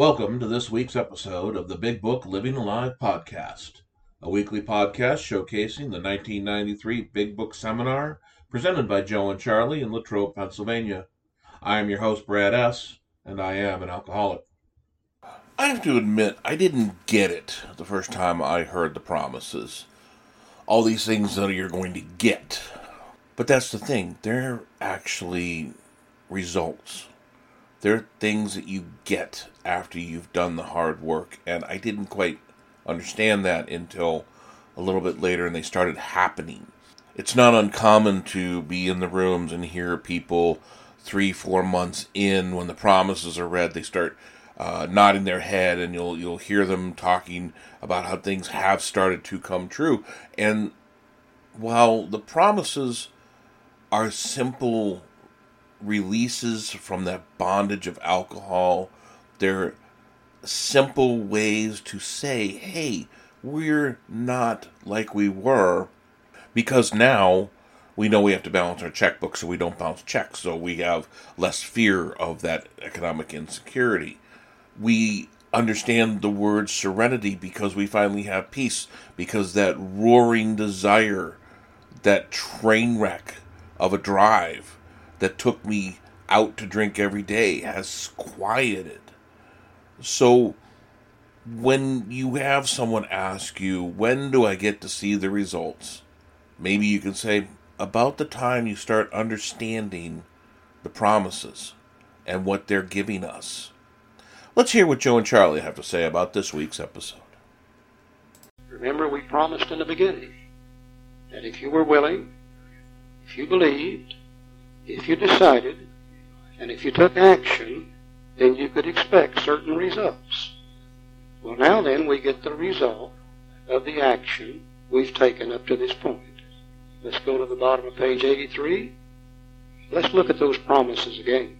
Welcome to this week's episode of the Big Book Living Alive podcast, a weekly podcast showcasing the 1993 Big Book Seminar presented by Joe and Charlie in Latrobe, Pennsylvania. I am your host, Brad S., and I am an alcoholic. I have to admit, I didn't get it the first time I heard the promises. All these things that you're going to get. But that's the thing, they're actually results. They're things that you get after you've done the hard work. And I didn't quite understand that until a little bit later and they started happening. It's not uncommon to be in the rooms and hear people three, four months in when the promises are read, they start uh, nodding their head, and you'll you'll hear them talking about how things have started to come true. And while the promises are simple releases from that bondage of alcohol, they're simple ways to say, "Hey, we're not like we were," because now we know we have to balance our checkbook so we don't bounce checks, so we have less fear of that economic insecurity. We understand the word serenity because we finally have peace, because that roaring desire, that train wreck of a drive that took me out to drink every day has quieted. So when you have someone ask you, when do I get to see the results? Maybe you can say, about the time you start understanding the promises and what they're giving us. Let's hear what Joe and Charlie have to say about this week's episode. Remember, we promised in the beginning that if you were willing, if you believed, if you decided, and if you took action, then you could expect certain results. Well, now then, we get the result of the action we've taken up to this point. Let's go to the bottom of page 83. Let's look at those promises again.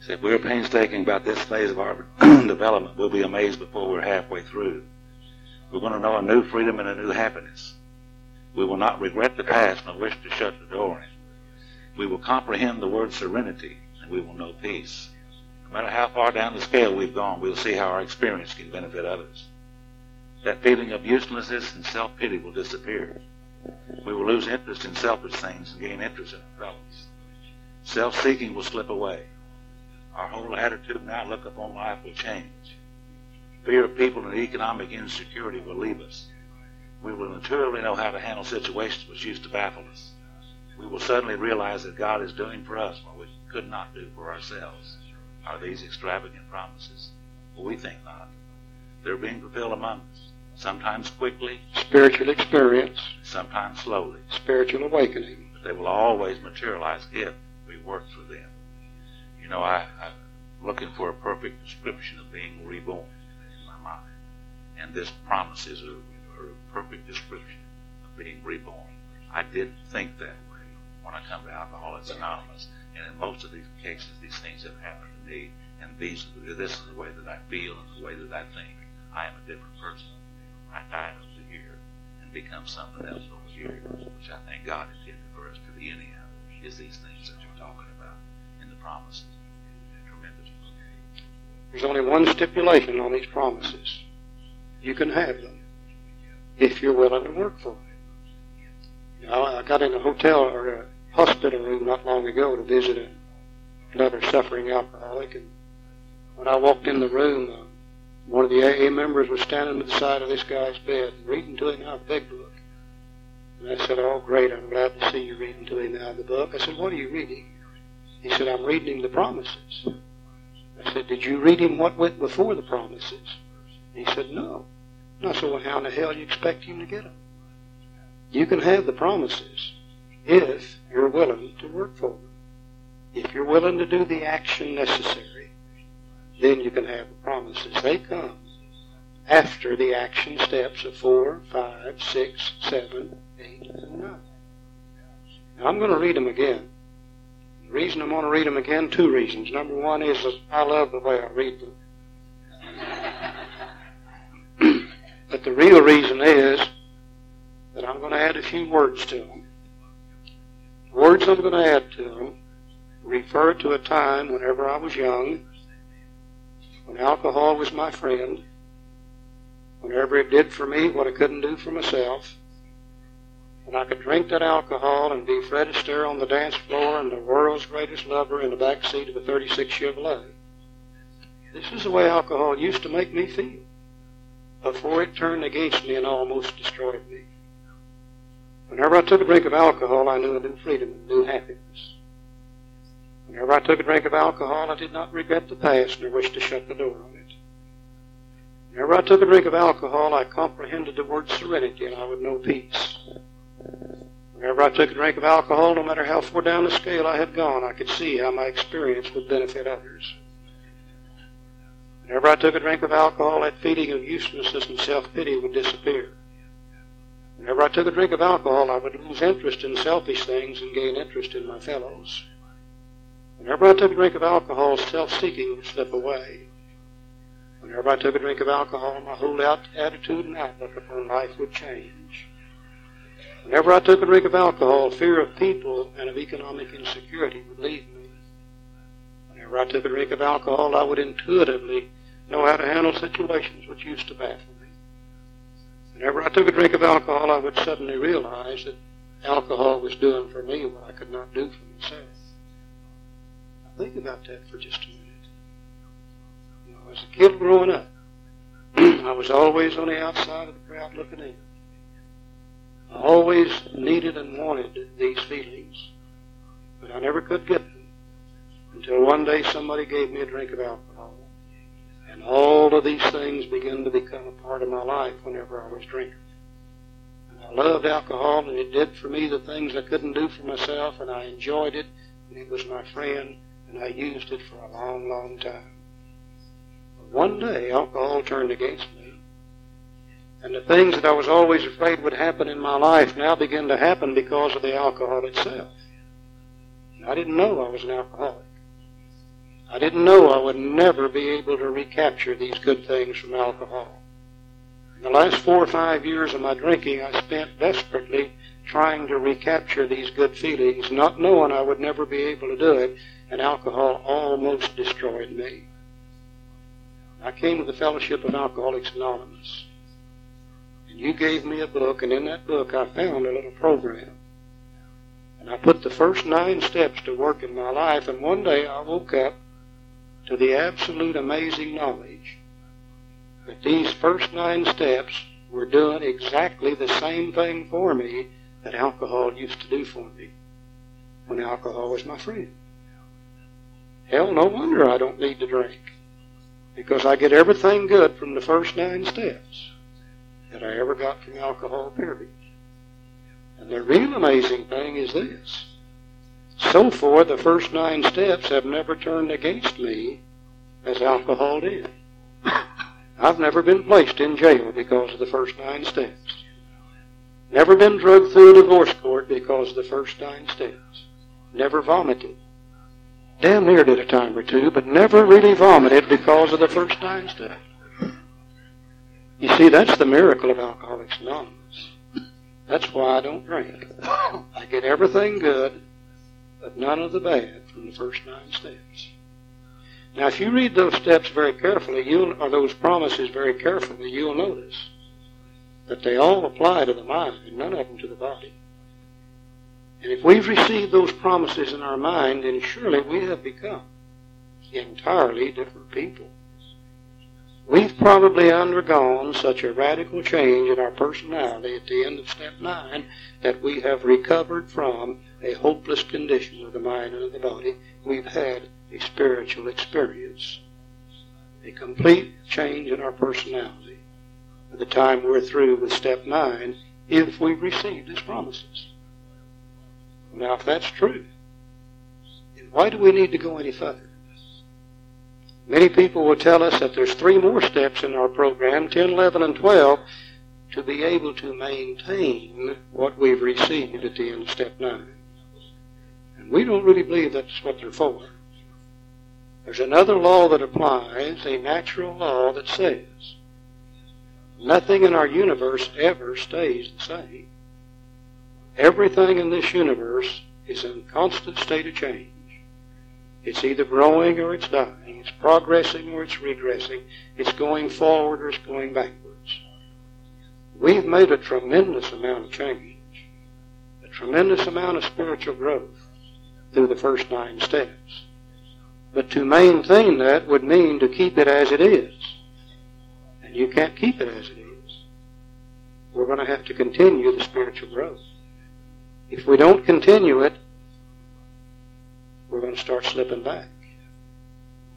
See, if we're painstaking about this phase of our development, we'll be amazed before we're halfway through. We're going to know a new freedom and a new happiness. We will not regret the past nor wish to shut the door in it. We will comprehend the word serenity and we will know peace. No matter how far down the scale we've gone, we'll see how our experience can benefit others. That feeling of uselessness and self-pity will disappear. We will lose interest in selfish things and gain interest in our fellows. Self-seeking will slip away. Our whole attitude and outlook upon life will change. Fear of people and economic insecurity will leave us. We will intuitively know how to handle situations which used to baffle us. We will suddenly realize that God is doing for us what we could not do for ourselves. Are these extravagant promises? Well, we think not. They're being fulfilled among us sometimes quickly, spiritual experience, sometimes slowly, spiritual awakening. But they will always materialize if we work for them. You know, I, I'm looking for a perfect description of being reborn in my mind. And this promise is a, a perfect description of being reborn. I did think that when I come to Alcoholics Anonymous. And in most of these cases, these things have happened to me. And these, this is the way that I feel and the way that I think. I am a different person. I die over here and become something else over here, which I think God intended for us to be anyhow, is these things that you're talking about in the promises. Tremendous. There's only one stipulation on these promises. You can have them if you're willing to work for it. I got in a hotel or a hospital room not long ago to visit another suffering alcoholic, and when I walked in the room, uh, one of the AA members was standing at the side of this guy's bed, reading to him out of the big book. And I said, Oh, great, I'm glad to see you reading to him out of the book. I said, What are you reading? He said, I'm reading him the promises. I said, Did you read him what went before the promises? He said, No. And I said, Well, how in the hell do you expect him to get them? You can have the promises if you're willing to work for them. If you're willing to do the action necessary then you can have the promises. They come after the action steps of four, five, six, seven, eight, and nine. Now I'm going to read them again. The reason I'm going to read them again, two reasons. Number one is I love the way I read them. but the real reason is that I'm going to add a few words to them. Words I'm going to add to them refer to a time whenever I was young when alcohol was my friend, whenever it did for me what I couldn't do for myself, and I could drink that alcohol and be Fred Astaire on the dance floor and the world's greatest lover in the back seat of a 36 Chevrolet. This is the way alcohol used to make me feel before it turned against me and almost destroyed me. Whenever I took a drink of alcohol, I knew a new freedom and new happiness. Whenever I took a drink of alcohol, I did not regret the past nor wish to shut the door on it. Whenever I took a drink of alcohol, I comprehended the word serenity and I would know peace. Whenever I took a drink of alcohol, no matter how far down the scale I had gone, I could see how my experience would benefit others. Whenever I took a drink of alcohol, that feeling of uselessness and self-pity would disappear. Whenever I took a drink of alcohol, I would lose interest in selfish things and gain interest in my fellows. Whenever I took a drink of alcohol, self-seeking would slip away. Whenever I took a drink of alcohol, my whole attitude and outlook upon life would change. Whenever I took a drink of alcohol, fear of people and of economic insecurity would leave me. Whenever I took a drink of alcohol, I would intuitively know how to handle situations which used to baffle me. Whenever I took a drink of alcohol, I would suddenly realize that alcohol was doing for me what I could not do for myself. Think about that for just a minute. You know, as a kid growing up, I was always on the outside of the crowd looking in. I always needed and wanted these feelings, but I never could get them until one day somebody gave me a drink of alcohol. And all of these things began to become a part of my life whenever I was drinking. And I loved alcohol, and it did for me the things I couldn't do for myself, and I enjoyed it, and it was my friend, and I used it for a long, long time. But one day, alcohol turned against me, and the things that I was always afraid would happen in my life now began to happen because of the alcohol itself. And I didn't know I was an alcoholic. I didn't know I would never be able to recapture these good things from alcohol. In the last four or five years of my drinking, I spent desperately trying to recapture these good feelings, not knowing I would never be able to do it, and alcohol almost destroyed me. I came to the Fellowship of Alcoholics Anonymous. And you gave me a book, and in that book I found a little program. And I put the first nine steps to work in my life, and one day I woke up to the absolute amazing knowledge that these first nine steps were doing exactly the same thing for me that alcohol used to do for me when alcohol was my friend. Hell, no wonder I don't need to drink. Because I get everything good from the first nine steps that I ever got from alcohol, period. And the real amazing thing is this. So far, the first nine steps have never turned against me as alcohol did. I've never been placed in jail because of the first nine steps. Never been drugged through a divorce court because of the first nine steps. Never vomited damn near did a time or two, but never really vomited because of the first nine steps. You see, that's the miracle of Alcoholics Anonymous. That's why I don't drink. I get everything good, but none of the bad from the first nine steps. Now, if you read those steps very carefully, you'll, or those promises very carefully, you'll notice that they all apply to the mind, and none of them to the body. And if we've received those promises in our mind, then surely we have become entirely different people. We've probably undergone such a radical change in our personality at the end of step nine that we have recovered from a hopeless condition of the mind and of the body. We've had a spiritual experience, a complete change in our personality by the time we're through with step nine if we've received His promises. Now, if that's true, then why do we need to go any further? Many people will tell us that there's three more steps in our program, 10, 11, and 12, to be able to maintain what we've received at the end of step 9. And we don't really believe that's what they're for. There's another law that applies, a natural law that says nothing in our universe ever stays the same. Everything in this universe is in a constant state of change. It's either growing or it's dying. It's progressing or it's regressing. It's going forward or it's going backwards. We've made a tremendous amount of change, a tremendous amount of spiritual growth through the first nine steps. But to maintain that would mean to keep it as it is. And you can't keep it as it is. We're going to have to continue the spiritual growth. If we don't continue it, we're going to start slipping back.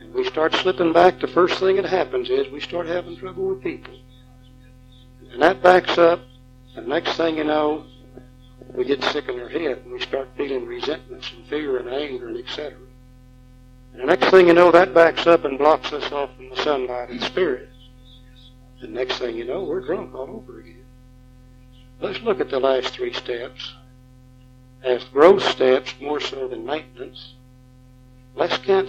And we start slipping back, the first thing that happens is we start having trouble with people. And that backs up, and next thing you know, we get sick in our head and we start feeling resentments and fear and anger and etc. And the next thing you know, that backs up and blocks us off from the sunlight and spirit. The next thing you know, we're drunk all over again. Let's look at the last three steps as growth steps more so than maintenance. Let's, can't,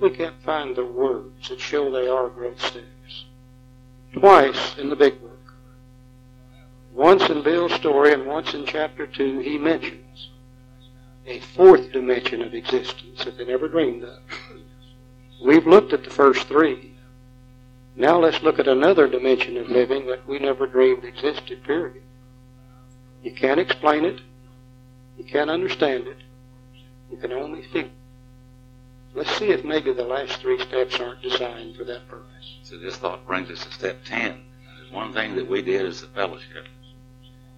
we can't find the words that show they are growth steps. Twice in the big book. Once in Bill's story and once in chapter 2, he mentions a fourth dimension of existence that they never dreamed of. We've looked at the first three. Now let's look at another dimension of living that we never dreamed existed, period. You can't explain it. You can't understand it. You can only it. Let's see if maybe the last three steps aren't designed for that purpose. So this thought brings us to step 10. There's one thing that we did as a fellowship.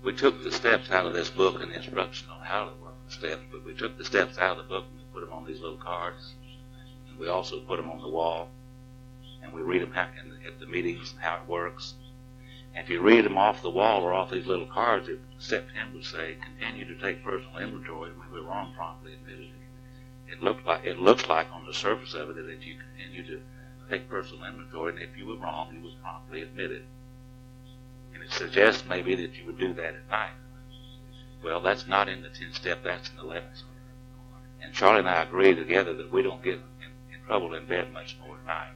We took the steps out of this book and the instruction on how to work the steps, but we took the steps out of the book and we put them on these little cards. And we also put them on the wall. And we read them at the meetings and how it works. And if you read them off the wall or off these little cards, step 10 would say, continue to take personal inventory. When we were wrong, promptly admitted it it looked like it looks like on the surface of it that you continue to take personal inventory, and if you were wrong, you would promptly admit it. And it suggests maybe that you would do that at night. Well, that's not in the 10 step, that's in the 11 step. And Charlie and I agree together that we don't get in, in trouble in bed much more at night.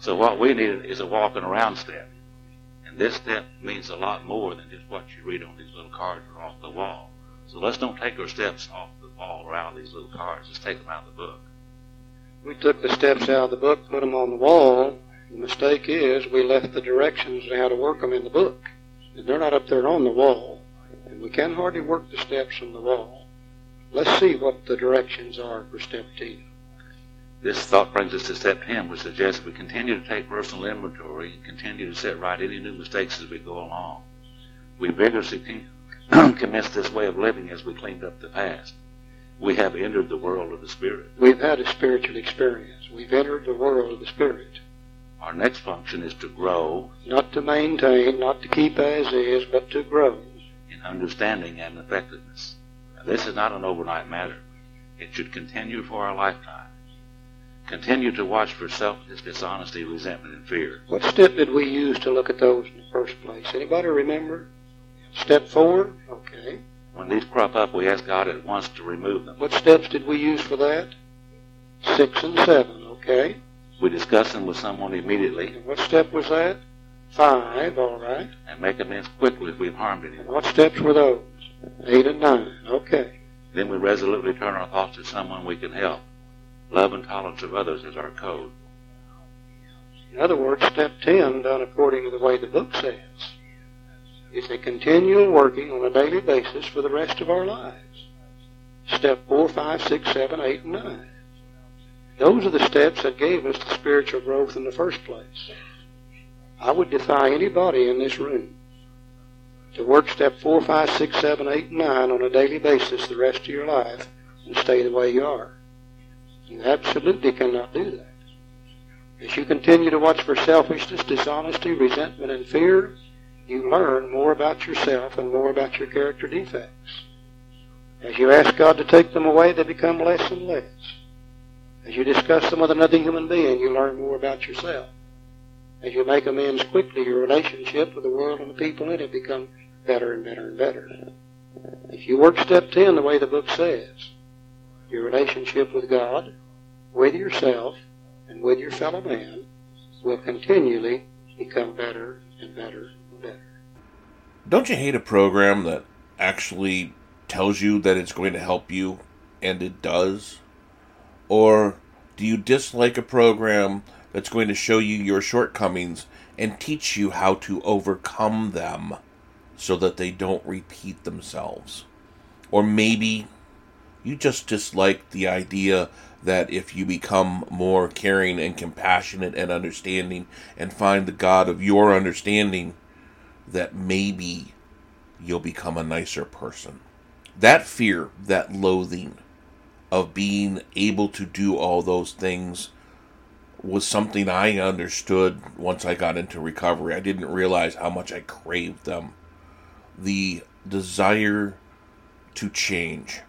So what we need is a walking around step. And this step means a lot more than just what you read on these little cards or off the wall. So let's don't take our steps off the wall or out of these little cards. Let's take them out of the book. We took the steps out of the book, put them on the wall. The mistake is we left the directions on how to work them in the book. And they're not up there on the wall. And we can hardly work the steps on the wall. Let's see what the directions are for step 10. This thought brings us to step 10, which suggests we continue to take personal inventory and continue to set right any new mistakes as we go along. We vigorously commence this way of living as we cleaned up the past. We have entered the world of the Spirit. We've had a spiritual experience. We've entered the world of the Spirit. Our next function is to grow. Not to maintain, not to keep as is, but to grow. In understanding and effectiveness. Now, this is not an overnight matter. It should continue for our lifetime. Continue to watch for selfishness, dishonesty, resentment, and fear. What step did we use to look at those in the first place? Anybody remember? Step four? Okay. When these crop up, we ask God at once to remove them. What steps did we use for that? Six and seven, okay. We discuss them with someone immediately. And what step was that? Five, all right. And make amends quickly if we've harmed anyone. What steps were those? Eight and nine, okay. Then we resolutely turn our thoughts to someone we can help. Love and tolerance of others is our code. In other words, step 10, done according to the way the book says is a continual working on a daily basis for the rest of our lives. Step 4, 5, 6, 7, 8, and 9. Those are the steps that gave us the spiritual growth in the first place. I would defy anybody in this room to work step 4, 5, 6, 7, 8, and 9 on a daily basis the rest of your life and stay the way you are. You absolutely cannot do that. As you continue to watch for selfishness, dishonesty, resentment, and fear, you learn more about yourself and more about your character defects. As you ask God to take them away, they become less and less. As you discuss them with another human being, you learn more about yourself. As you make amends quickly, your relationship with the world and the people in it becomes better and better and better. If you work step 10 the way the book says, your relationship with God, with yourself, and with your fellow man will continually become better and better don't you hate a program that actually tells you that it's going to help you and it does? Or do you dislike a program that's going to show you your shortcomings and teach you how to overcome them so that they don't repeat themselves? Or maybe you just dislike the idea that if you become more caring and compassionate and understanding and find the God of your understanding, that maybe you'll become a nicer person. That fear, that loathing of being able to do all those things was something I understood once I got into recovery. I didn't realize how much I craved them. The desire to change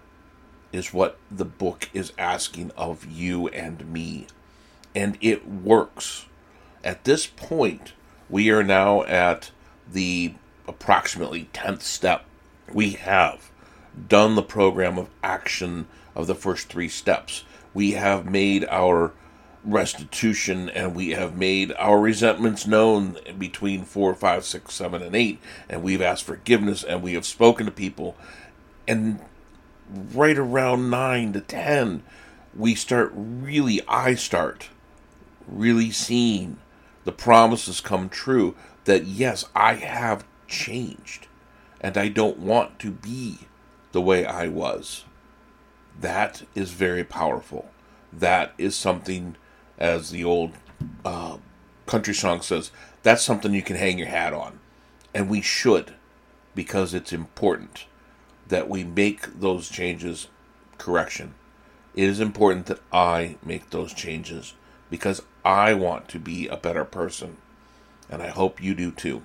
is what the book is asking of you and me. And it works. At this point, we are now at the approximately 10th step. We have done the program of action of the first three steps. We have made our restitution and we have made our resentments known between four, five, six, seven, and eight, and we've asked forgiveness and we have spoken to people. And right around nine to ten, we start really, I start really seeing the promises come true that yes, I have changed and I don't want to be the way I was. That is very powerful. That is something, as the old uh, country song says, that's something you can hang your hat on. And we should, because it's important that we make those changes. Correction. It is important that I make those changes because I want to be a better person. And I hope you do too.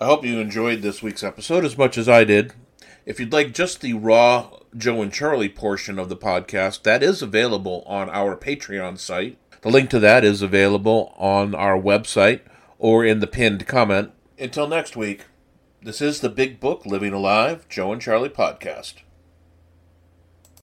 I hope you enjoyed this week's episode as much as I did. If you'd like just the raw Joe and Charlie portion of the podcast, that is available on our Patreon site. The link to that is available on our website or in the pinned comment. Until next week, this is the Big Book Living Alive Joe and Charlie podcast.